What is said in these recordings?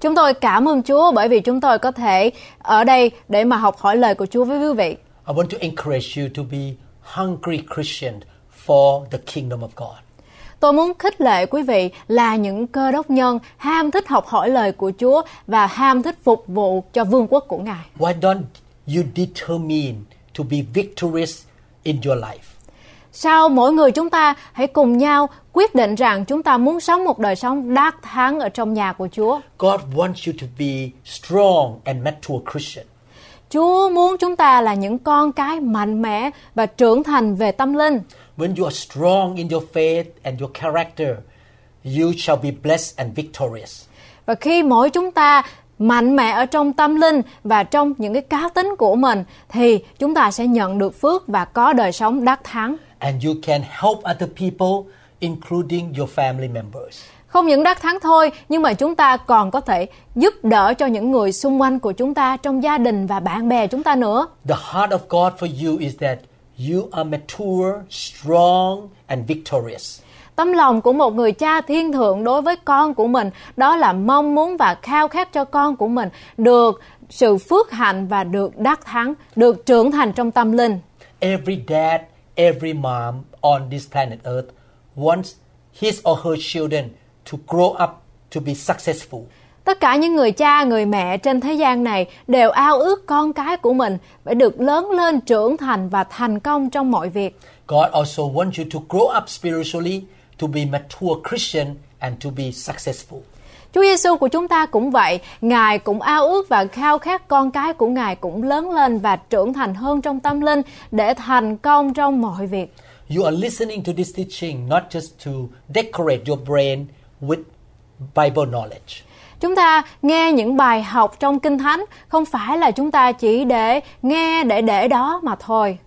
Chúng tôi cảm ơn Chúa bởi vì chúng tôi có thể ở đây để mà học hỏi lời của Chúa với quý vị. I want to encourage you to be hungry Christian for the kingdom of God. Tôi muốn khích lệ quý vị là những cơ đốc nhân ham thích học hỏi lời của Chúa và ham thích phục vụ cho vương quốc của Ngài. Why don't you determine to be victorious in your life? Sao mỗi người chúng ta hãy cùng nhau quyết định rằng chúng ta muốn sống một đời sống đắc thắng ở trong nhà của Chúa. God wants you to be strong and mature Christian. Chúa muốn chúng ta là những con cái mạnh mẽ và trưởng thành về tâm linh. When you are strong in your faith and your character, you shall be blessed and victorious. Và khi mỗi chúng ta mạnh mẽ ở trong tâm linh và trong những cái cá tính của mình thì chúng ta sẽ nhận được phước và có đời sống đắc thắng. And you can help other people, including your family members. Không những đắc thắng thôi, nhưng mà chúng ta còn có thể giúp đỡ cho những người xung quanh của chúng ta trong gia đình và bạn bè chúng ta nữa. The heart of God for you is that you are mature, strong, and victorious. Tấm lòng của một người cha thiên thượng đối với con của mình đó là mong muốn và khao khát cho con của mình được sự phước hạnh và được đắc thắng, được trưởng thành trong tâm linh. Every dad, every mom on this planet Earth wants his or her children to grow up to be successful. Tất cả những người cha, người mẹ trên thế gian này đều ao ước con cái của mình phải được lớn lên, trưởng thành và thành công trong mọi việc. God also wants you to grow up spiritually to be mature Christian and to be successful. Chúa Giêsu của chúng ta cũng vậy, Ngài cũng ao ước và khao khát con cái của Ngài cũng lớn lên và trưởng thành hơn trong tâm linh để thành công trong mọi việc. You are listening to this teaching not just to decorate your brain with Bible knowledge. Chúng ta nghe những bài học trong Kinh Thánh không phải là chúng ta chỉ để nghe để để đó mà thôi.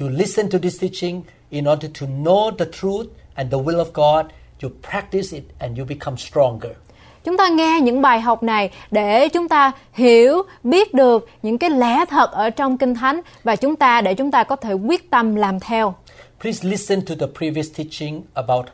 You listen to this teaching in order to know the truth and the will of God. You practice it and you become stronger. Chúng ta nghe những bài học này để chúng ta hiểu, biết được những cái lẽ thật ở trong Kinh Thánh và chúng ta để chúng ta có thể quyết tâm làm theo. Please listen to the previous teaching about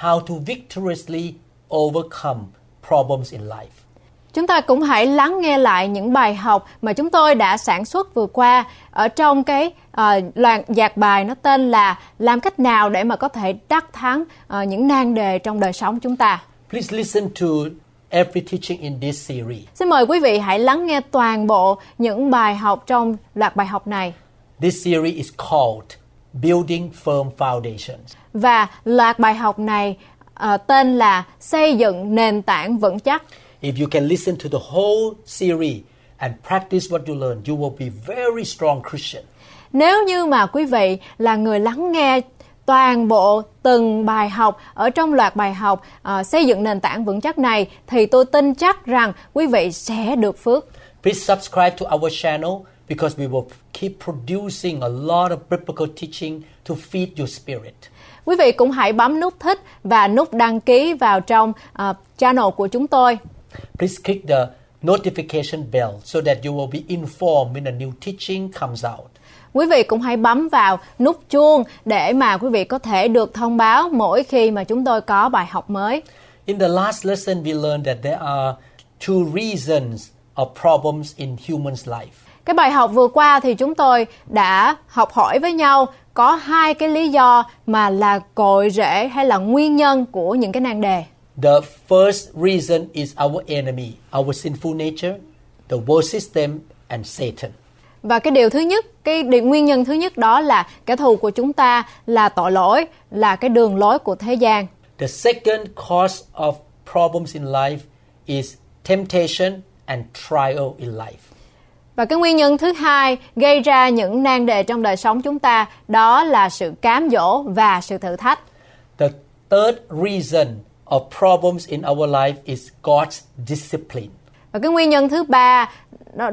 how to victoriously overcome problems in life. Chúng ta cũng hãy lắng nghe lại những bài học mà chúng tôi đã sản xuất vừa qua ở trong cái uh, loạt dạt bài nó tên là làm cách nào để mà có thể đắc thắng uh, những nan đề trong đời sống chúng ta. Please listen to every teaching in this series. Xin mời quý vị hãy lắng nghe toàn bộ những bài học trong loạt bài học này. This series is called Building Firm Foundations. Và loạt bài học này uh, tên là xây dựng nền tảng vững chắc. If you can listen to the whole series and practice what you learn, you will be very strong Christian. Nếu như mà quý vị là người lắng nghe toàn bộ từng bài học ở trong loạt bài học uh, xây dựng nền tảng vững chắc này thì tôi tin chắc rằng quý vị sẽ được phước. Please subscribe to our channel because we will keep producing a lot of biblical teaching to feed your spirit. Quý vị cũng hãy bấm nút thích và nút đăng ký vào trong uh, channel của chúng tôi. Please click the notification bell so that you will be informed when a new teaching comes out. Quý vị cũng hãy bấm vào nút chuông để mà quý vị có thể được thông báo mỗi khi mà chúng tôi có bài học mới. In the last lesson, we learned that there are two reasons of problems in human's life. Cái bài học vừa qua thì chúng tôi đã học hỏi với nhau có hai cái lý do mà là cội rễ hay là nguyên nhân của những cái nan đề. The first reason is our enemy, our sinful nature, the world system, and Satan. Và cái điều thứ nhất, cái điều nguyên nhân thứ nhất đó là kẻ thù của chúng ta là tội lỗi, là cái đường lối của thế gian. The second cause of problems in life is temptation and trial in life. Và cái nguyên nhân thứ hai gây ra những nan đề trong đời sống chúng ta đó là sự cám dỗ và sự thử thách. The third reason of problems in our life is God's discipline. Và cái nguyên nhân thứ ba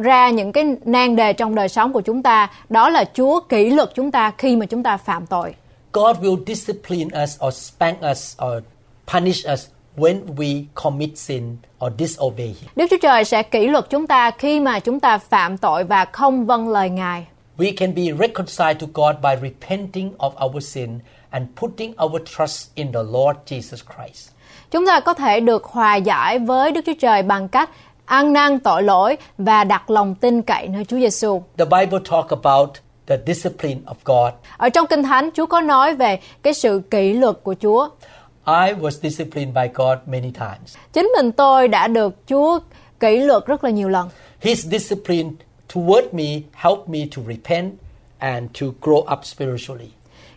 ra những cái nan đề trong đời sống của chúng ta đó là Chúa kỷ luật chúng ta khi mà chúng ta phạm tội. God will discipline us or spank us or punish us when we commit sin or disobey Him. Đức Chúa Trời sẽ kỷ luật chúng ta khi mà chúng ta phạm tội và không vâng lời Ngài. We can be reconciled to God by repenting of our sin and putting our trust in the Lord Jesus Christ. Chúng ta có thể được hòa giải với Đức Chúa Trời bằng cách ăn năn tội lỗi và đặt lòng tin cậy nơi Chúa Giêsu. The Bible talk about the discipline of God. Ở trong Kinh Thánh, Chúa có nói về cái sự kỷ luật của Chúa. I was disciplined by God many times. Chính mình tôi đã được Chúa kỷ luật rất là nhiều lần. His discipline toward me helped me to repent and to grow up spiritually.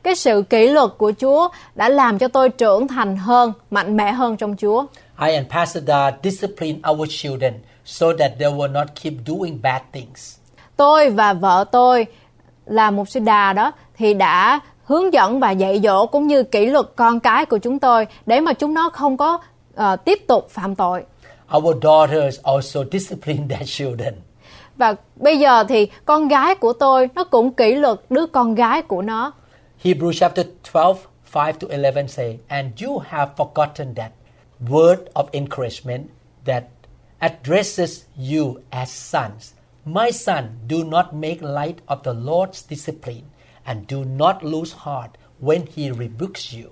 Cái sự kỷ luật của Chúa đã làm cho tôi trưởng thành hơn, mạnh mẽ hơn trong Chúa. I and Pastor Da discipline our children so that they will not keep doing bad things. Tôi và vợ tôi là một sư đà đó thì đã hướng dẫn và dạy dỗ cũng như kỷ luật con cái của chúng tôi để mà chúng nó không có ờ, tiếp tục phạm tội. Our daughters also discipline their children. Và bây giờ thì con gái của tôi nó cũng kỷ luật đứa con gái của nó. Hebrews chapter 12, 5 to 11 say, And you have forgotten that word of encouragement that addresses you as sons. My son, do not make light of the Lord's discipline, and do not lose heart when he rebukes you.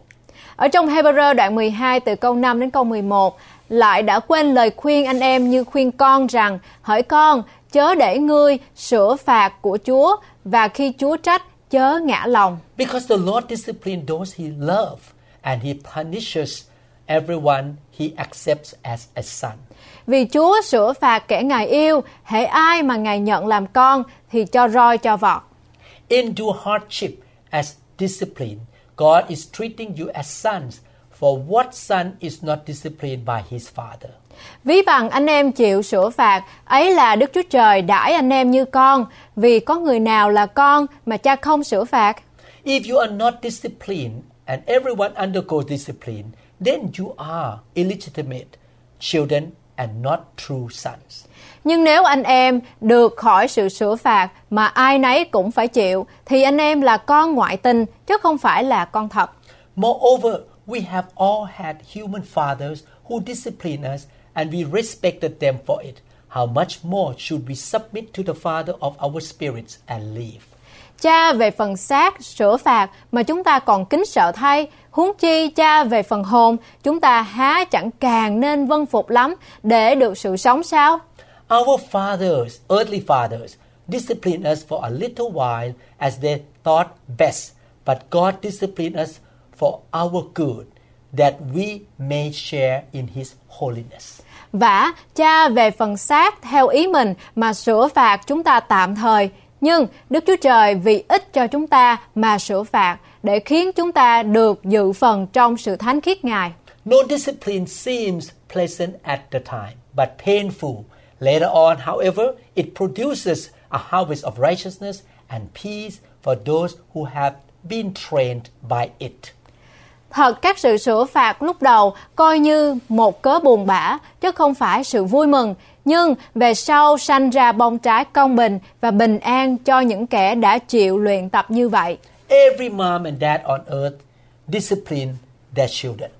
Ở trong Hebrew đoạn 12 từ câu 5 đến câu 11 lại đã quên lời khuyên anh em như khuyên con rằng hỡi con chớ để ngươi sửa phạt của Chúa và khi Chúa trách chớ ngã lòng. Because the Lord disciplines those he loves, and he punishes everyone he accepts as a son. Vì Chúa sửa phạt kẻ Ngài yêu, hễ ai mà Ngài nhận làm con thì cho roi cho vọt. Into hardship as discipline, God is treating you as sons, for what son is not disciplined by his father? Ví bằng anh em chịu sửa phạt, ấy là Đức Chúa Trời đãi anh em như con, vì có người nào là con mà cha không sửa phạt. If you are not disciplined and everyone undergoes discipline, then you are illegitimate children and not true sons. Nhưng nếu anh em được khỏi sự sửa phạt mà ai nấy cũng phải chịu, thì anh em là con ngoại tình, chứ không phải là con thật. Moreover, we have all had human fathers who disciplined us and we respected them for it. How much more should we submit to the Father of our spirits and live? Cha về phần xác sửa phạt mà chúng ta còn kính sợ thay, huống chi cha về phần hồn, chúng ta há chẳng càng nên vâng phục lắm để được sự sống sao? Our fathers, earthly fathers, disciplined us for a little while as they thought best, but God disciplined us for our good, that we may share in His holiness. Vả, cha về phần xác theo ý mình mà sửa phạt chúng ta tạm thời, nhưng Đức Chúa Trời vì ích cho chúng ta mà sửa phạt để khiến chúng ta được dự phần trong sự thánh khiết Ngài. No discipline seems pleasant at the time, but painful. Later on, however, it produces a harvest of righteousness and peace for those who have been trained by it. Thật các sự sửa phạt lúc đầu coi như một cớ buồn bã, chứ không phải sự vui mừng. Nhưng về sau sanh ra bông trái công bình và bình an cho những kẻ đã chịu luyện tập như vậy. Every mom and dad on earth discipline their children.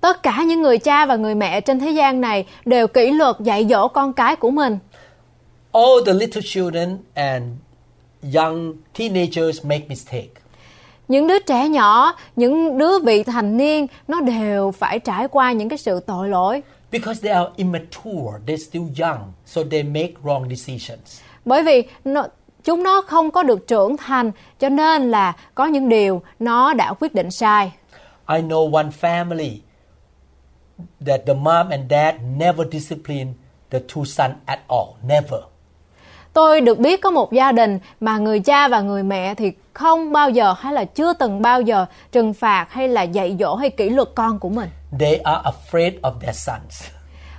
Tất cả những người cha và người mẹ trên thế gian này đều kỷ luật dạy dỗ con cái của mình. All the little children and young teenagers make mistake. Những đứa trẻ nhỏ, những đứa vị thành niên nó đều phải trải qua những cái sự tội lỗi. Because they are immature, they're still young, so they make wrong decisions. Bởi vì nó, chúng nó không có được trưởng thành cho nên là có những điều nó đã quyết định sai. I know one family that the mom and dad never discipline the two sons at all, never. Tôi được biết có một gia đình mà người cha và người mẹ thì không bao giờ hay là chưa từng bao giờ trừng phạt hay là dạy dỗ hay kỷ luật con của mình. They are afraid of their sons.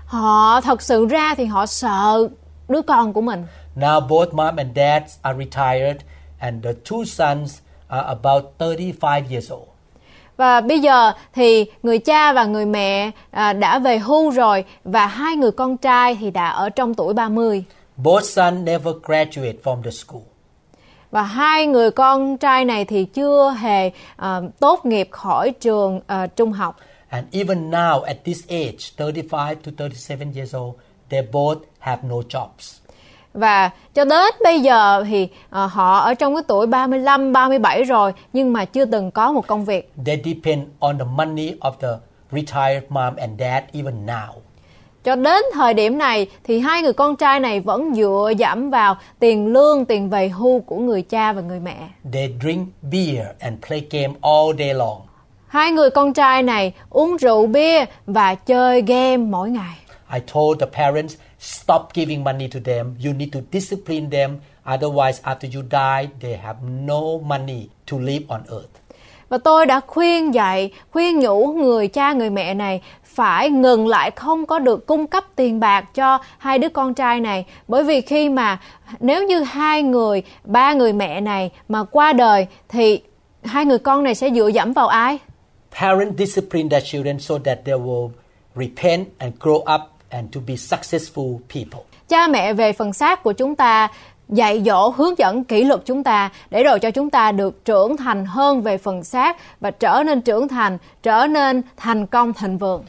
Họ thật sự ra thì họ sợ đứa con của mình. Now both mom and dad are retired and the two sons are about 35 years old. Và bây giờ thì người cha và người mẹ à, đã về hưu rồi và hai người con trai thì đã ở trong tuổi 30. Both sons never graduate from the school. Và hai người con trai này thì chưa hề à, tốt nghiệp khỏi trường à, trung học. And even now, at this age, 35 to 37 years old, they both have no jobs. Và cho đến bây giờ thì à, họ ở trong cái tuổi 35, 37 rồi nhưng mà chưa từng có một công việc. They depend on the money of the retired mom and dad even now. Cho đến thời điểm này thì hai người con trai này vẫn dựa dẫm vào tiền lương, tiền về hưu của người cha và người mẹ. They drink beer and play game all day long. Hai người con trai này uống rượu bia và chơi game mỗi ngày. I told the parents, stop giving money to them. You need to discipline them. Otherwise, after you die, they have no money to live on earth. Và tôi đã khuyên dạy, khuyên nhủ người cha người mẹ này phải ngừng lại không có được cung cấp tiền bạc cho hai đứa con trai này bởi vì khi mà nếu như hai người ba người mẹ này mà qua đời thì hai người con này sẽ dựa dẫm vào ai Parents discipline their children so that they will repent and grow up and to be successful people. cha mẹ về phần xác của chúng ta, dạy dỗ, hướng dẫn kỷ luật chúng ta để rồi cho chúng ta được trưởng thành hơn về phần xác và trở nên trưởng thành, trở nên thành công thịnh vượng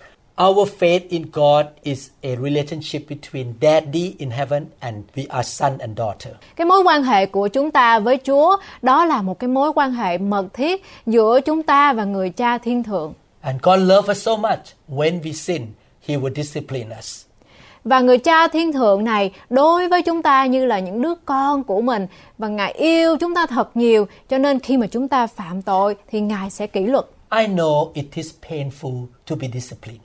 Our faith in God is a relationship between Daddy in heaven and we are son and daughter. cái mối quan hệ của chúng ta với chúa đó là một cái mối quan hệ mật thiết giữa chúng ta và người cha thiên thượng And God loves us so much. When we sin, He will discipline us. và người cha thiên thượng này đối với chúng ta như là những đứa con của mình và ngài yêu chúng ta thật nhiều cho nên khi mà chúng ta phạm tội thì ngài sẽ kỷ luật I know it is painful to be disciplined.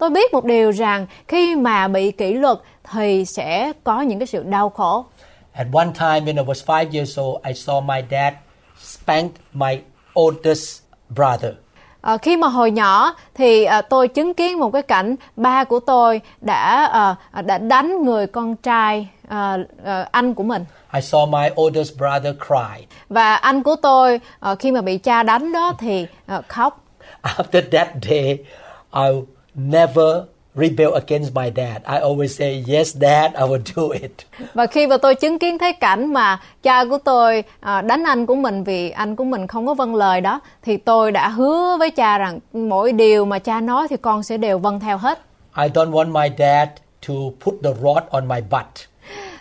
Tôi biết một điều rằng khi mà bị kỷ luật thì sẽ có những cái sự đau khổ At one time, when I was five years old, I saw my dad spank my oldest brother. Ờ, khi mà hồi nhỏ thì ờ, tôi chứng kiến một cái cảnh ba của tôi đã ờ, đã đánh người con trai ờ, ờ, anh của mình I saw my oldest brother cry. và anh của tôi ờ, khi mà bị cha đánh đó thì ờ, khóc After that day, I never rebel against my dad. I always say, Yes, dad, I will do it. và khi mà tôi chứng kiến thấy cảnh mà cha của tôi ờ, đánh anh của mình vì anh của mình không có vâng lời đó thì tôi đã hứa với cha rằng mỗi điều mà cha nói thì con sẽ đều vâng theo hết I don't want my dad to put the rod on my butt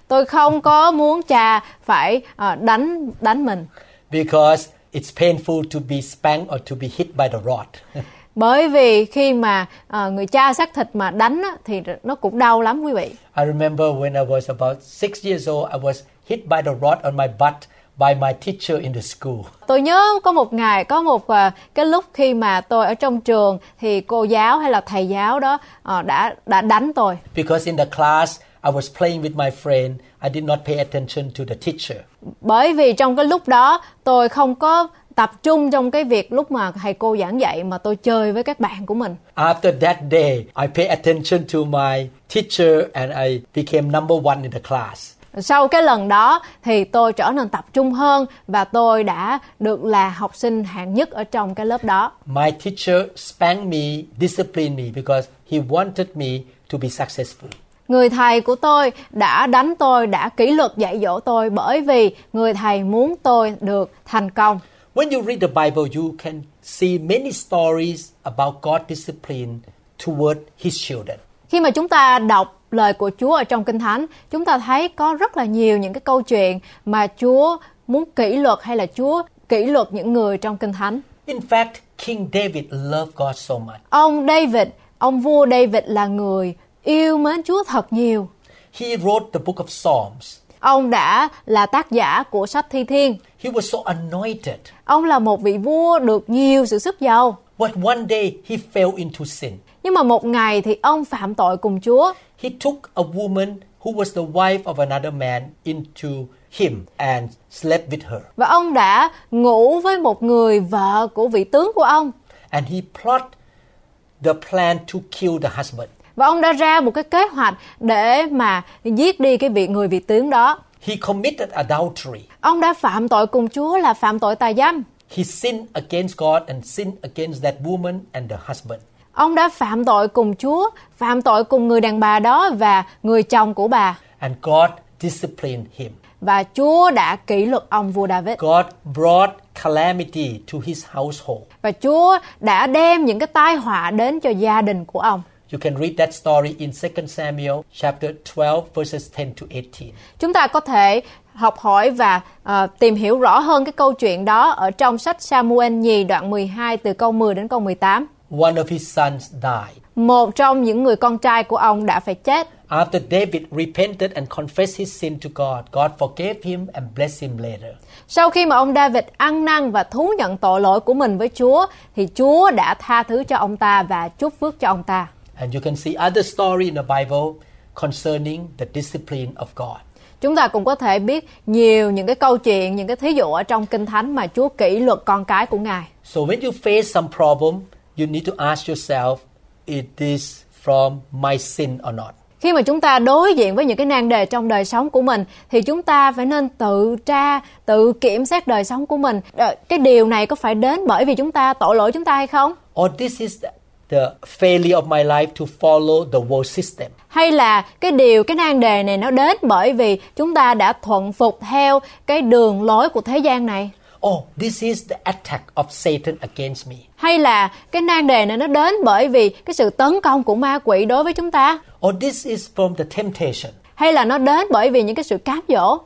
tôi không có muốn cha phải ờ, đánh đánh mình because it's painful to be spanked or to be hit by the rod. bởi vì khi mà ờ, người cha xác thịt mà đánh á, thì nó cũng đau lắm quý vị I remember when I was about six years old, I was hit by the rod on my butt by my teacher in the school. tôi nhớ có một ngày có một ờ, cái lúc khi mà tôi ở trong trường thì cô giáo hay là thầy giáo đó ờ, đã đã đánh tôi Because in the class, I was playing with my friend, I did not pay attention to the teacher. bởi vì trong cái lúc đó tôi không có tập trung trong cái việc lúc mà thầy cô giảng dạy mà tôi chơi với các bạn của mình After that day, I paid attention to my teacher and I became number one in the class. sau cái lần đó thì tôi trở nên tập trung hơn và tôi đã được là học sinh hạng nhất ở trong cái lớp đó My teacher spanked me, disciplined me because he wanted me to be successful. Người thầy của tôi đã đánh tôi, đã kỷ luật dạy dỗ tôi bởi vì người thầy muốn tôi được thành công. When you read the Bible, you can see many stories about God's discipline toward His children. Khi mà chúng ta đọc lời của Chúa ở trong Kinh Thánh, chúng ta thấy có rất là nhiều những cái câu chuyện mà Chúa muốn kỷ luật hay là Chúa kỷ luật những người trong Kinh Thánh. In fact, King David loved God so much. Ông David, ông vua David là người yêu mến Chúa thật nhiều. He wrote the book of Psalms. Ông đã là tác giả của sách Thi Thiên. He was so anointed. Ông là một vị vua được nhiều sự sức giàu. But one day he fell into sin. Nhưng mà một ngày thì ông phạm tội cùng Chúa. He took a woman who was the wife of another man into him and slept with her. Và ông đã ngủ với một người vợ của vị tướng của ông. And he plot the plan to kill the husband. Và ông đã ra một cái kế hoạch để mà giết đi cái vị người vị tướng đó. He committed adultery. Ông đã phạm tội cùng Chúa là phạm tội tà dâm. He sinned against God and sinned against that woman and the husband. Ông đã phạm tội cùng Chúa, phạm tội cùng người đàn bà đó và người chồng của bà. And God disciplined him. Và Chúa đã kỷ luật ông vua David. God brought calamity to his household. Và Chúa đã đem những cái tai họa đến cho gia đình của ông. You can read that story in 2 Samuel chapter 12 verses 10 to 18. Chúng ta có thể học hỏi và ờ, tìm hiểu rõ hơn cái câu chuyện đó ở trong sách Samuel nhì đoạn 12 từ câu 10 đến câu 18. One of his sons died. Một trong những người con trai của ông đã phải chết. After David repented and confessed his sin to God, God forgave him and blessed him later. Sau khi mà ông David ăn năn và thú nhận tội lỗi của mình với Chúa thì Chúa đã tha thứ cho ông ta và chúc phước cho ông ta. And you can see other story in the Bible concerning the discipline of God. Chúng ta cũng có thể biết nhiều những cái câu chuyện, những cái thí dụ ở trong Kinh Thánh mà Chúa kỷ luật con cái của Ngài. So when you face some problem, you need to ask yourself, is this from my sin or not? Khi mà chúng ta đối diện với những cái nan đề trong đời sống của mình thì chúng ta phải nên tự tra, tự kiểm soát đời sống của mình. Cái điều này có phải đến bởi vì chúng ta tội lỗi chúng ta hay không? Or this is the failure of my life to follow the world system. Hay là cái điều cái nan đề này nó đến bởi vì chúng ta đã thuận phục theo cái đường lối của thế gian này? Oh, this is the attack of Satan against me. Hay là cái nan đề này nó đến bởi vì cái sự tấn công của ma quỷ đối với chúng ta? Or this is from the temptation. Hay là nó đến bởi vì những cái sự cám dỗ?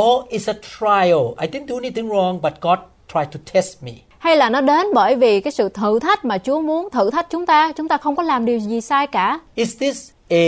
Or it's a trial. I didn't do anything wrong, but God tried to test me. Hay là nó đến bởi vì cái sự thử thách mà Chúa muốn thử thách chúng ta, chúng ta không có làm điều gì sai cả? Is this a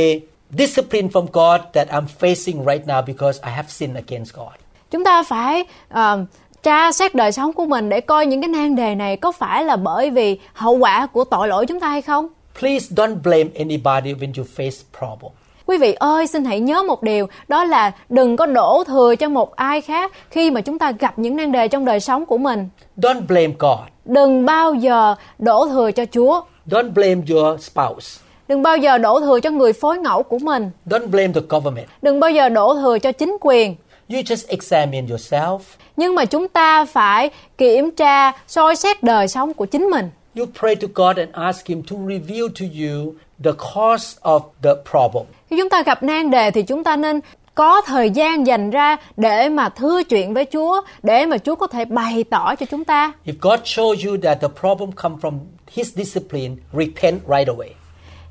discipline from God that I'm facing right now because I have sinned against God? Chúng ta phải ờ, tra xét đời sống của mình để coi những cái nan đề này có phải là bởi vì hậu quả của tội lỗi chúng ta hay không? Please don't blame anybody when you face problem. Quý vị ơi, xin hãy nhớ một điều, đó là đừng có đổ thừa cho một ai khác khi mà chúng ta gặp những nan đề trong đời sống của mình. Don't blame God. Đừng bao giờ đổ thừa cho Chúa. Don't blame your spouse. Đừng bao giờ đổ thừa cho người phối ngẫu của mình. Don't blame the government. Đừng bao giờ đổ thừa cho chính quyền. You just examine yourself. Nhưng mà chúng ta phải kiểm tra, soi xét đời sống của chính mình. You pray to God and ask Him to reveal to you the cause of the problem. Khi chúng ta gặp nan đề thì chúng ta nên có thời gian dành ra để mà thưa chuyện với Chúa, để mà Chúa có thể bày tỏ cho chúng ta. If God shows you that the problem come from His discipline, repent right away.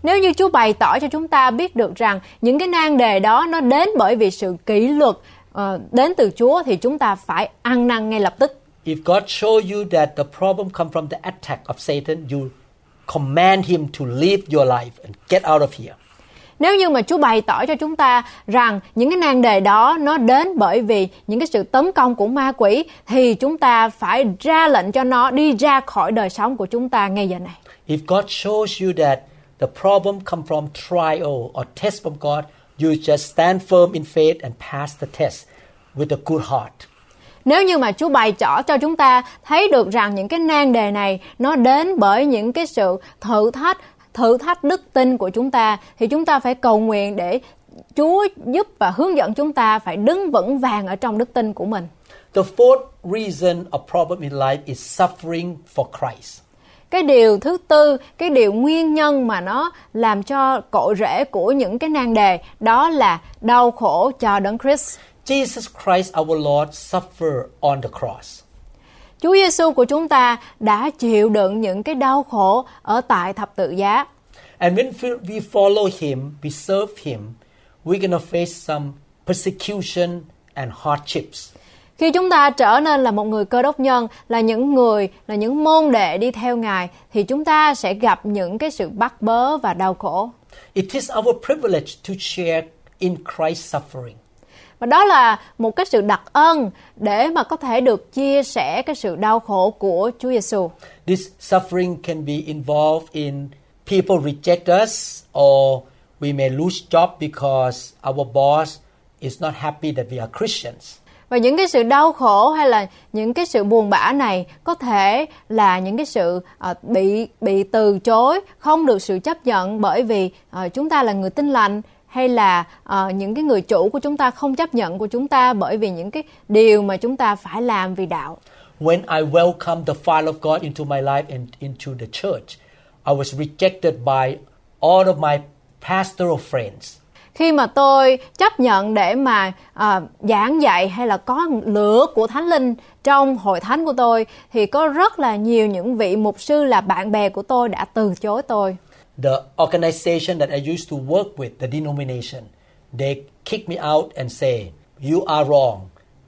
Nếu như Chúa bày tỏ cho chúng ta biết được rằng những cái nan đề đó nó đến bởi vì sự kỷ luật ờ, đến từ Chúa thì chúng ta phải ăn năn ngay lập tức. If God show you that the problem come from the attack of Satan, you command him to leave your life and get out of here. Nếu như mà Chúa bày tỏ cho chúng ta rằng những cái nan đề đó nó đến bởi vì những cái sự tấn công của ma quỷ thì chúng ta phải ra lệnh cho nó đi ra khỏi đời sống của chúng ta ngay giờ này. If God shows you that the problem come from trial or test from God, you just stand firm in faith and pass the test with a good heart. Nếu như mà Chúa bày tỏ cho chúng ta thấy được rằng những cái nan đề này nó đến bởi những cái sự thử thách, thử thách đức tin của chúng ta thì chúng ta phải cầu nguyện để Chúa giúp và hướng dẫn chúng ta phải đứng vững vàng ở trong đức tin của mình. The fourth reason of problem in life is suffering for Christ. Cái điều thứ tư, cái điều nguyên nhân mà nó làm cho cội rễ của những cái nan đề đó là đau khổ cho đấng Christ. Jesus Christ our Lord suffered on the cross. Chúa Giêsu của chúng ta đã chịu đựng những cái đau khổ ở tại thập tự giá. And when we- follow him, we serve him, we're to face some persecution and hardships. Khi chúng ta trở nên là một người cơ đốc nhân, là những người, là những môn đệ đi theo Ngài, thì chúng ta sẽ gặp những cái sự bắt bớ và đau khổ. It is our privilege to share in Christ's suffering. Và đó là một cái sự đặc ân để mà có thể được chia sẻ cái sự đau khổ của Chúa Giêsu. This suffering can be involved in people reject us or we may lose job because our boss is not happy that we are Christians. Và những cái sự đau khổ hay là những cái sự buồn bã này có thể là những cái sự ờ, bị bị từ chối, không được sự chấp nhận bởi vì ờ, chúng ta là người tin lành hay là ờ, những cái người chủ của chúng ta không chấp nhận của chúng ta bởi vì những cái điều mà chúng ta phải làm vì đạo. when I welcomed the fire of God into my life and into the church, I was rejected by all of my pastoral friends. khi mà tôi chấp nhận để mà à, giảng dạy hay là có lửa của thánh linh trong hội thánh của tôi thì có rất là nhiều những vị mục sư là bạn bè của tôi đã từ chối tôi The organization that I used to work with, the denomination, they kicked me out and say, "You are wrong.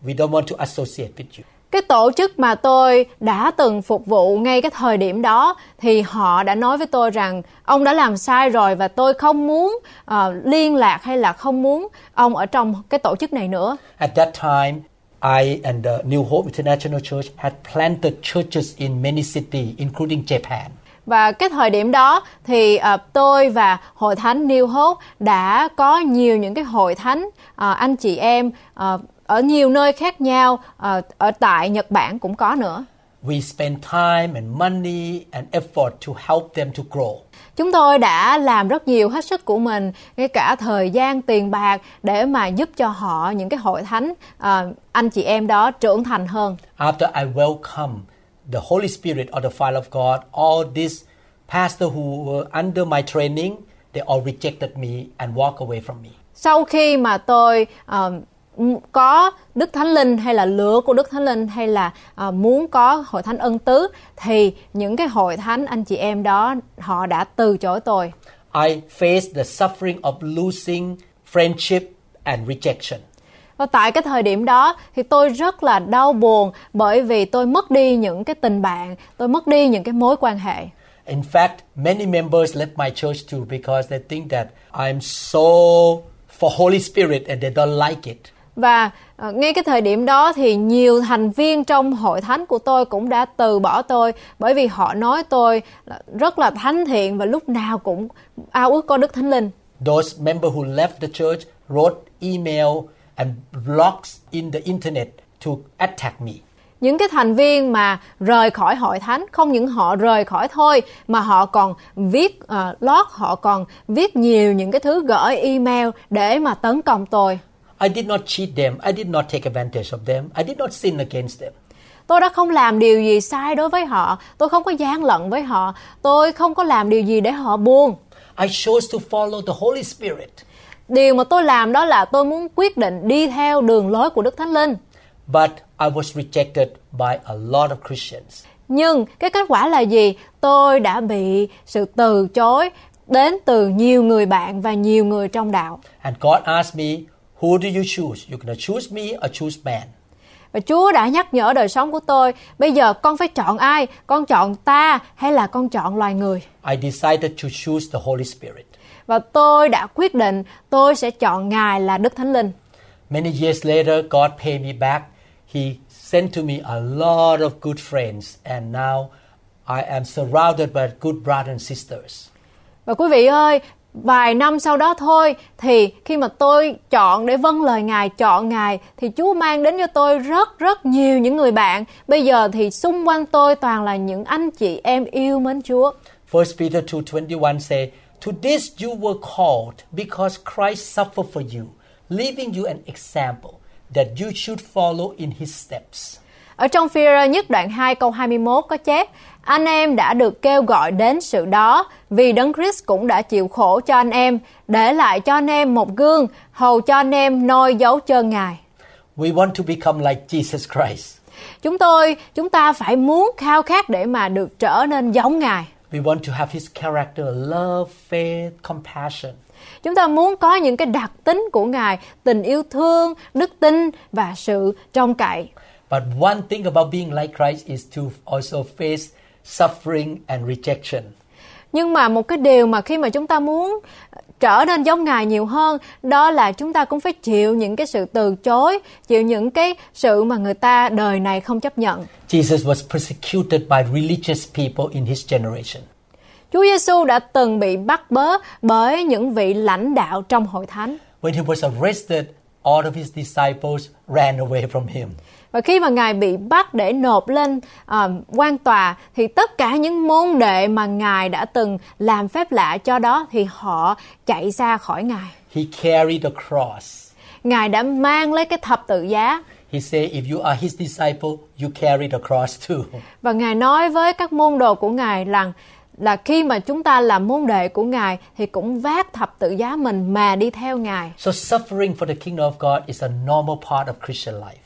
We don't want to associate with you." cái tổ chức mà tôi đã từng phục vụ ngay cái thời điểm đó thì họ đã nói với tôi rằng ông đã làm sai rồi và tôi không muốn ờ, liên lạc hay là không muốn ông ở trong cái tổ chức này nữa At that time, I and the New Hope International Church had planted churches in many cities, including Japan. Và cái thời điểm đó thì ờ, tôi và hội thánh New Hope đã có nhiều những cái hội thánh ờ, anh chị em ờ, ở nhiều nơi khác nhau ờ, ở tại Nhật Bản cũng có nữa. We spent time and money and effort to help them to grow. Chúng tôi đã làm rất nhiều hết sức của mình, ngay cả thời gian, tiền bạc để mà giúp cho họ những cái hội thánh ờ, anh chị em đó trưởng thành hơn. After I welcomed the Holy Spirit or the fire of God, all these pastors who were under my training, they all rejected me and walked away from me. sau khi mà tôi ờ, m- có đức thánh linh hay là lửa của đức thánh linh hay là ờ, muốn có hội thánh ân tứ thì những cái hội thánh anh chị em đó họ đã từ chối tôi I faced the suffering of losing friendship and rejection. Và tại cái thời điểm đó thì tôi rất là đau buồn bởi vì tôi mất đi những cái tình bạn tôi mất đi những cái mối quan hệ In fact, many members left my church too because they think that I'm so for Holy Spirit and they don't like it. Và ờ, ngay cái thời điểm đó thì nhiều thành viên trong hội thánh của tôi cũng đã từ bỏ tôi bởi vì họ nói tôi là rất là thánh thiện và lúc nào cũng ao ước có Đức Thánh Linh. Those members who left the church wrote email and blogs in the internet to attack me. Những cái thành viên mà rời khỏi hội thánh không những họ rời khỏi thôi mà họ còn viết uh, blog, họ còn viết nhiều những cái thứ gửi email để mà tấn công tôi. I did not cheat them. I did not take advantage of them. I did not sin against them. Tôi đã không làm điều gì sai đối với họ, tôi không có gian lận với họ, tôi không có làm điều gì để họ buồn. I chose to follow the Holy Spirit. Điều mà tôi làm đó là tôi muốn quyết định đi theo đường lối của Đức Thánh Linh. But I was rejected by a lot of Christians. Nhưng cái kết quả là gì? Tôi đã bị sự từ chối đến từ nhiều người bạn và nhiều người trong đạo. And God asked me, Who do you choose? You're going to choose me or choose man? Và Chúa đã nhắc nhở đời sống của tôi, bây giờ con phải chọn ai? Con chọn ta hay là con chọn loài người? I decided to choose the Holy Spirit. Và tôi đã quyết định tôi sẽ chọn Ngài là Đức Thánh Linh. Many years later, God paid me back. He sent to me a lot of good friends, and now I am surrounded by good brothers and sisters. Và quý vị ơi, vài năm sau đó thôi thì khi mà tôi chọn để vâng lời Ngài, chọn Ngài thì Chúa mang đến cho tôi rất rất nhiều những người bạn. Bây giờ thì xung quanh tôi toàn là những anh chị em yêu mến Chúa. 1 Peter 2:21 say, "To this you were called because Christ suffered for you, leaving you an example that you should follow in his steps." Ở trong phi nhất đoạn 2 câu 21 có chép Anh em đã được kêu gọi đến sự đó vì Đấng Christ cũng đã chịu khổ cho anh em, để lại cho anh em một gương, hầu cho anh em noi dấu chân Ngài. We want to become like Jesus Christ. Chúng tôi, chúng ta phải muốn khao khát để mà được trở nên giống Ngài. We want to have his character, love, faith, compassion. Chúng ta muốn có những cái đặc tính của Ngài, tình yêu thương, đức tin và sự trông cậy. But one thing about being like Christ is to also face suffering and rejection. Nhưng mà một cái điều mà khi mà chúng ta muốn trở nên giống Ngài nhiều hơn, đó là chúng ta cũng phải chịu những cái sự từ chối, chịu những cái sự mà người ta đời này không chấp nhận. Jesus was persecuted by religious people in his generation. Chúa Giêsu đã từng bị bắt bớ bởi những vị lãnh đạo trong hội thánh. When he was arrested, all of his disciples ran away from him. Và khi mà Ngài bị bắt để nộp lên à, quan tòa thì tất cả những môn đệ mà Ngài đã từng làm phép lạ cho đó thì họ chạy ra khỏi Ngài. He carried the cross. Ngài đã mang lấy cái thập tự giá. He said, if you are his disciple, you carry the cross too. Và Ngài nói với các môn đồ của Ngài rằng là khi mà chúng ta làm môn đệ của Ngài thì cũng vác thập tự giá mình mà đi theo Ngài. So suffering for the kingdom of God is a normal part of Christian life.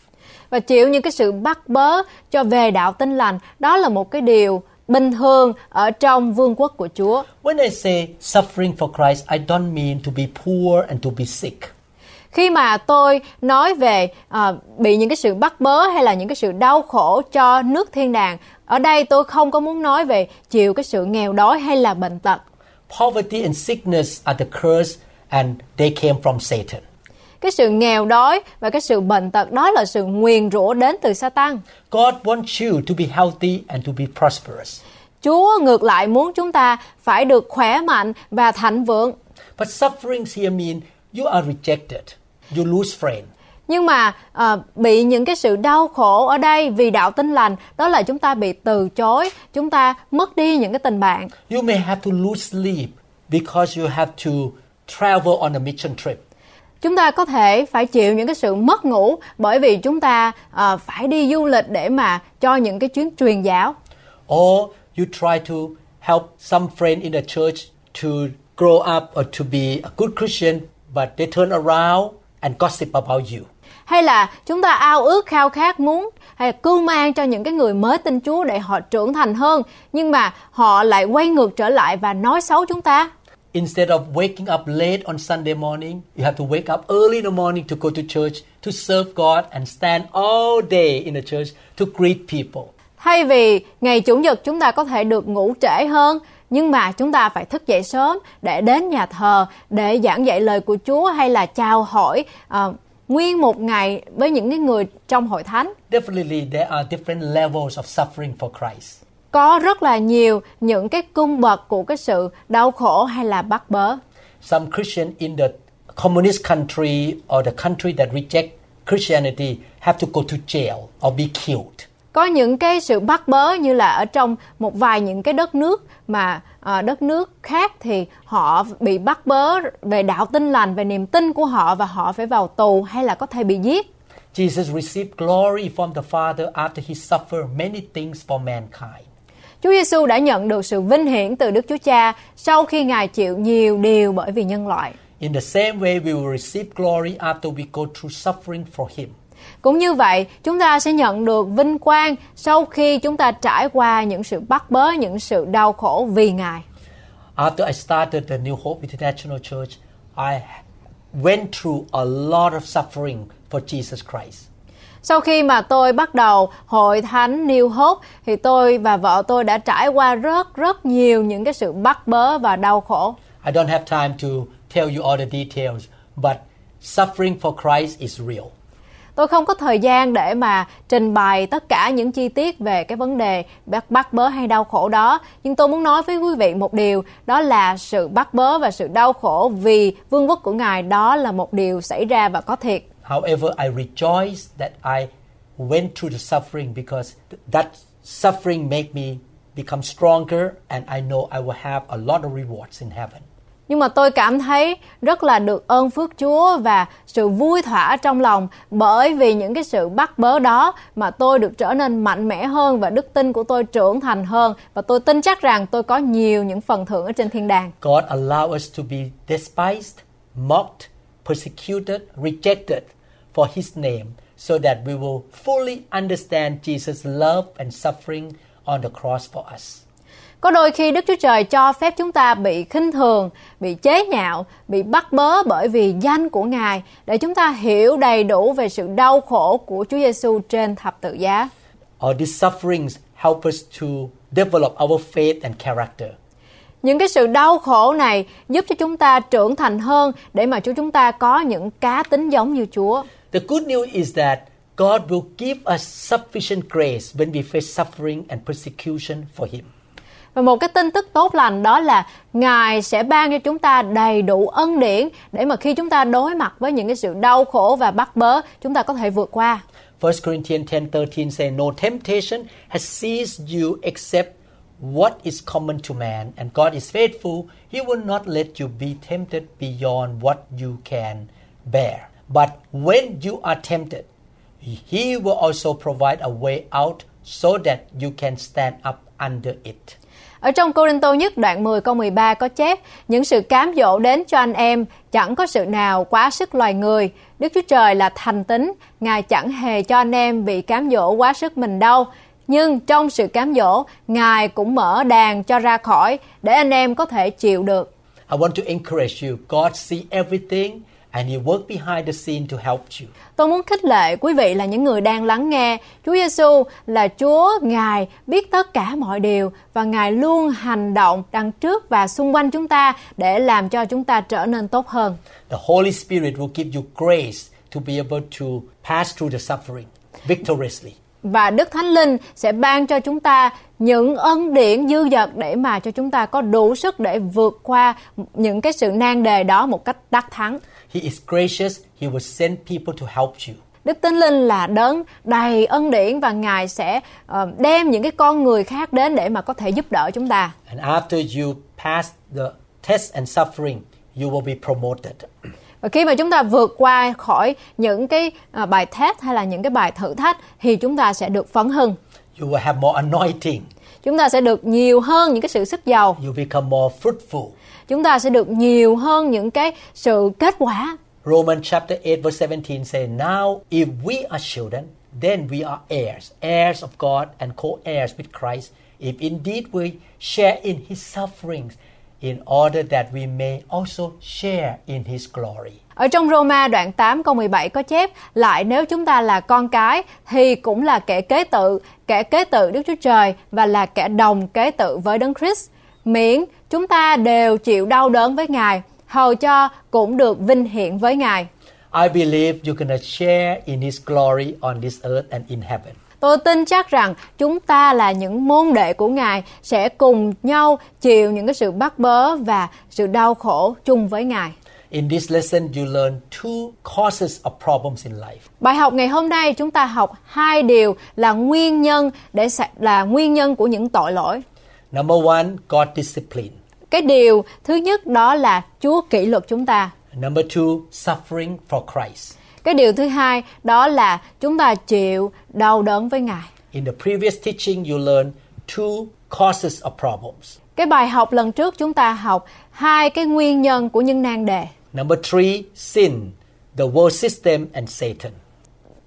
Và chịu những cái sự bắt bớ cho về đạo tin lành, đó là một cái điều bình thường ở trong vương quốc của Chúa. When I say suffering for Christ, I don't mean to be poor and to be sick. Khi mà tôi nói về à, bị những cái sự bắt bớ hay là những cái sự đau khổ cho nước thiên đàng, ở đây tôi không có muốn nói về chịu cái sự nghèo đói hay là bệnh tật. Poverty and sickness are the curse and they came from Satan. Cái sự nghèo đói và cái sự bệnh tật đó là sự nguyền rủa đến từ Satan. God wants you to be healthy and to be prosperous. Chúa ngược lại muốn chúng ta phải được khỏe mạnh và thịnh vượng. But sufferings here mean you are rejected. You lose friend. Nhưng mà à, bị những cái sự đau khổ ở đây vì đạo tin lành đó là chúng ta bị từ chối, chúng ta mất đi những cái tình bạn. You may have to lose sleep because you have to travel on a mission trip. Chúng ta có thể phải chịu những cái sự mất ngủ bởi vì chúng ta à, phải đi du lịch để mà cho những cái chuyến truyền giáo. Or you try to help some friend in the church to grow up or to be a good Christian, but they turn around and gossip about you. Hay là chúng ta ao ước khao khát muốn hay là cưu mang cho những cái người mới tin Chúa để họ trưởng thành hơn nhưng mà họ lại quay ngược trở lại và nói xấu chúng ta. Instead of waking up late on Sunday morning, you have to wake up early in the morning to go to church to serve God and stand all day in the church to greet people. Thay vì ngày Chủ nhật chúng ta có thể được ngủ trễ hơn nhưng mà chúng ta phải thức dậy sớm để đến nhà thờ để giảng dạy lời của Chúa hay là chào hỏi uh, nguyên một ngày với những cái người trong hội thánh. Definitely, there are different levels of suffering for Christ. Có rất là nhiều những cái cung bậc của cái sự đau khổ hay là bắt bớ. Some Christian in the communist country or the country that reject Christianity have to go to jail or be killed. Có những cái sự bắt bớ như là ở trong một vài những cái đất nước mà à, đất nước khác thì họ bị bắt bớ về đạo tin lành, về niềm tin của họ và họ phải vào tù hay là có thể bị giết. Jesus received glory from the Father after he suffered many things for mankind. Chúa Giêsu đã nhận được sự vinh hiển từ Đức Chúa Cha sau khi Ngài chịu nhiều điều bởi vì nhân loại. In the same way, we will receive glory after we go through suffering for him. Cũng như vậy, chúng ta sẽ nhận được vinh quang sau khi chúng ta trải qua những sự bắt bớ, những sự đau khổ vì Ngài. After I started the New Hope International Church, I went through a lot of suffering for Jesus Christ. Sau khi mà tôi bắt đầu hội thánh New Hope thì tôi và vợ tôi đã trải qua rất rất nhiều những cái sự bắt bớ và đau khổ. I don't have time to tell you all the details, but suffering for Christ is real. Tôi không có thời gian để mà trình bày tất cả những chi tiết về cái vấn đề bắt bắt bớ hay đau khổ đó, nhưng tôi muốn nói với quý vị một điều, đó là sự bắt bớ và sự đau khổ vì vương quốc của Ngài đó là một điều xảy ra và có thiệt. However, I rejoice that I went through the suffering because th- that suffering made me become stronger and I know I will have a lot of rewards in heaven. Nhưng mà tôi cảm thấy rất là được ơn phước Chúa và sự vui thỏa trong lòng bởi vì những cái sự bắt bớ đó mà tôi được trở nên mạnh mẽ hơn và đức tin của tôi trưởng thành hơn và tôi tin chắc rằng tôi có nhiều những phần thưởng ở trên thiên đàng. God allow us to be despised, mocked, persecuted, rejected for his name so that we will fully understand Jesus' love and suffering on the cross for us. Có đôi khi Đức Chúa Trời cho phép chúng ta bị khinh thường, bị chế nhạo, bị bắt bớ bởi vì danh của Ngài để chúng ta hiểu đầy đủ về sự đau khổ của Chúa Giêsu trên thập tự giá. All these sufferings help us to develop our faith and character. Những cái sự đau khổ này giúp cho chúng ta trưởng thành hơn để mà Chúa chúng ta có những cá tính giống như Chúa. The good news is that God will give us sufficient grace when we face suffering and persecution for Him. Và một cái tin tức tốt lành đó là Ngài sẽ ban cho chúng ta đầy đủ ân điển để mà khi chúng ta đối mặt với những cái sự đau khổ và bắt bớ, chúng ta có thể vượt qua. 1 Corinthians 10:13 say no temptation has seized you except what is common to man and God is faithful he will not let you be tempted beyond what you can bear but when you are tempted He will also provide a way out so that you can stand up under it. Ở trong Cô Đinh Tô nhất đoạn 10 câu 13 có chép Những sự cám dỗ đến cho anh em Chẳng có sự nào quá sức loài người Đức Chúa Trời là thành tính Ngài chẳng hề cho anh em bị cám dỗ quá sức mình đâu Nhưng trong sự cám dỗ Ngài cũng mở đàn cho ra khỏi Để anh em có thể chịu được I want to encourage you. God see everything and he work behind the scene to help you. Tôi muốn khích lệ quý vị là những người đang lắng nghe. Chúa Giêsu là Chúa, Ngài biết tất cả mọi điều và Ngài luôn hành động đằng trước và xung quanh chúng ta để làm cho chúng ta trở nên tốt hơn. The Holy Spirit will give you grace to be able to pass through the suffering victoriously. Và Đức Thánh Linh sẽ ban cho chúng ta những ân điển dư dật để mà cho chúng ta có đủ sức để vượt qua những cái sự nan đề đó một cách đắc thắng. He is gracious. He will send people to help you. Đức Thánh Linh là đấng đầy ân điển và Ngài sẽ ờ, đem những cái con người khác đến để mà có thể giúp đỡ chúng ta. And after you pass the test and suffering, you will be promoted. Và khi mà chúng ta vượt qua khỏi những cái ờ, bài test hay là những cái bài thử thách thì chúng ta sẽ được phấn hưng. You will have more anointing. Chúng ta sẽ được nhiều hơn những cái sự sức giàu. You become more fruitful. Chúng ta sẽ được nhiều hơn những cái sự kết quả. Romans chapter 8 verse 17 say, Now if we are children, then we are heirs, heirs of God and co-heirs with Christ, if indeed we share in his sufferings, in order that we may also share in his glory. Ở trong Roma đoạn 8 câu 17 có chép lại nếu chúng ta là con cái thì cũng là kẻ kế tự, kẻ kế tự Đức Chúa Trời và là kẻ đồng kế tự với Đấng Christ. Miễn chúng ta đều chịu đau đớn với Ngài, hầu cho cũng được vinh hiển với Ngài. I believe you're to share in his glory on this earth and in heaven. Tôi tin chắc rằng chúng ta là những môn đệ của Ngài sẽ cùng nhau chịu những cái sự bắt bớ và sự đau khổ chung với Ngài. In this lesson, you learn two causes of problems in life. Bài học ngày hôm nay chúng ta học hai điều là nguyên nhân để là nguyên nhân của những tội lỗi. Number one, God discipline. Cái điều thứ nhất đó là Chúa kỷ luật chúng ta. Number two, suffering for Christ. Cái điều thứ hai đó là chúng ta chịu đau đớn với Ngài. In the previous teaching, you learn two causes of problems. Cái bài học lần trước chúng ta học hai cái nguyên nhân của những nan đề. Number three, sin, the world system and Satan.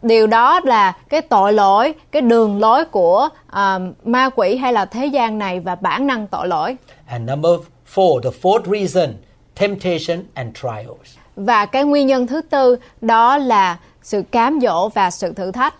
Điều đó là cái tội lỗi, cái đường lối của à, ma quỷ hay là thế gian này và bản năng tội lỗi. And number four, the fourth reason, temptation and trials. Và cái nguyên nhân thứ tư đó là sự cám dỗ và sự thử thách.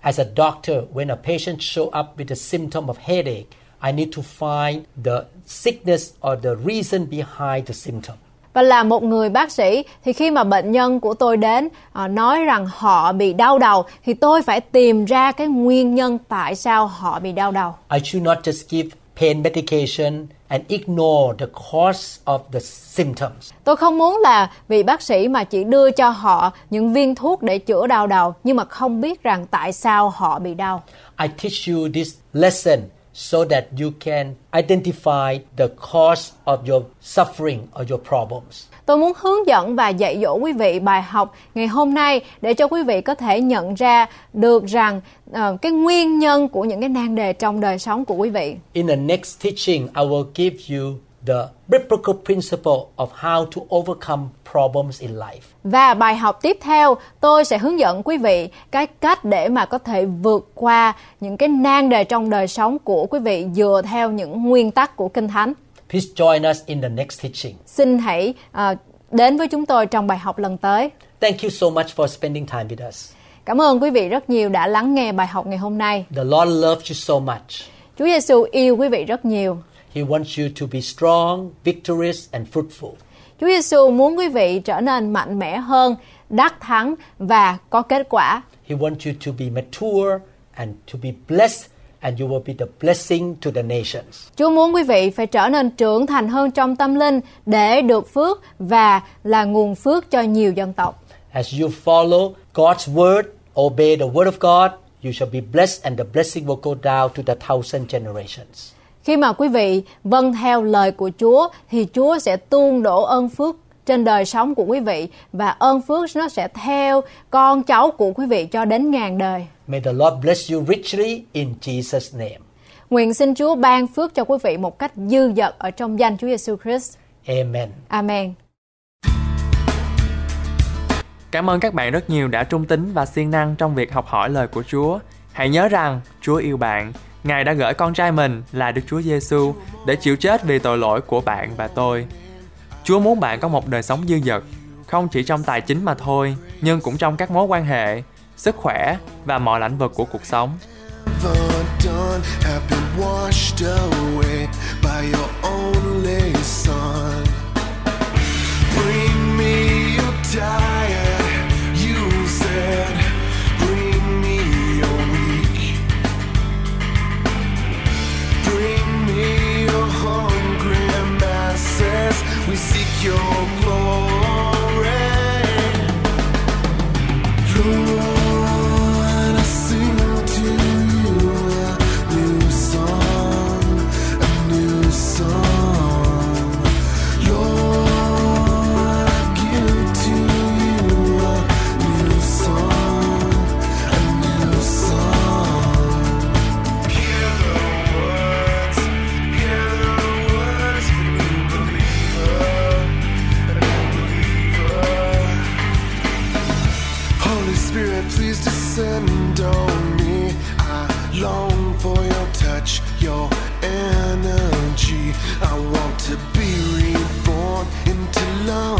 As a doctor, when a patient show up with a symptom of headache, I need to find the sickness or the reason behind the symptom. Và là một người bác sĩ thì khi mà bệnh nhân của tôi đến à, nói rằng họ bị đau đầu thì tôi phải tìm ra cái nguyên nhân tại sao họ bị đau đầu. I should not just give pain medication and ignore the cause of the symptoms. Tôi không muốn là vị bác sĩ mà chỉ đưa cho họ những viên thuốc để chữa đau đầu nhưng mà không biết rằng tại sao họ bị đau. I teach you this lesson so that you can identify the cause of your suffering or your problems. Tôi muốn hướng dẫn và dạy dỗ quý vị bài học ngày hôm nay để cho quý vị có thể nhận ra được rằng ờ, cái nguyên nhân của những cái nan đề trong đời sống của quý vị. In the next teaching, I will give you the biblical principle of how to overcome problems in life. Và bài học tiếp theo, tôi sẽ hướng dẫn quý vị cái cách để mà có thể vượt qua những cái nan đề trong đời sống của quý vị dựa theo những nguyên tắc của Kinh Thánh. Please join us in the next teaching. Xin hãy ờ, đến với chúng tôi trong bài học lần tới. Thank you so much for spending time with us. Cảm ơn quý vị rất nhiều đã lắng nghe bài học ngày hôm nay. The Lord loves you so much. Chúa Giêsu yêu quý vị rất nhiều. He wants you to be strong, victorious, and fruitful. Chúa Giêsu muốn quý vị trở nên mạnh mẽ hơn, đắc thắng và có kết quả. He wants you to be mature and to be blessed, and you will be the blessing to the nations. Chúa muốn quý vị phải trở nên trưởng thành hơn trong tâm linh để được phước và là nguồn phước cho nhiều dân tộc. As you follow God's word, obey the word of God, you shall be blessed, and the blessing will go down to the thousand generations. Khi mà quý vị vâng theo lời của Chúa thì Chúa sẽ tuôn đổ ơn phước trên đời sống của quý vị và ơn phước nó sẽ theo con cháu của quý vị cho đến ngàn đời. May the Lord bless you richly in Jesus' name. Nguyện xin Chúa ban phước cho quý vị một cách dư dật ở trong danh Chúa Giêsu Christ. Amen. Amen. Cảm ơn các bạn rất nhiều đã trung tín và siêng năng trong việc học hỏi lời của Chúa. Hãy nhớ rằng Chúa yêu bạn. Ngài đã gửi con trai mình là Đức Chúa Giêsu để chịu chết vì tội lỗi của bạn và tôi. Chúa muốn bạn có một đời sống dư dật, không chỉ trong tài chính mà thôi, nhưng cũng trong các mối quan hệ, sức khỏe và mọi lĩnh vực của cuộc sống. Bring me your time. We seek your glory. Lord, descend on me. I long for your touch, your energy. I want to be reborn into loving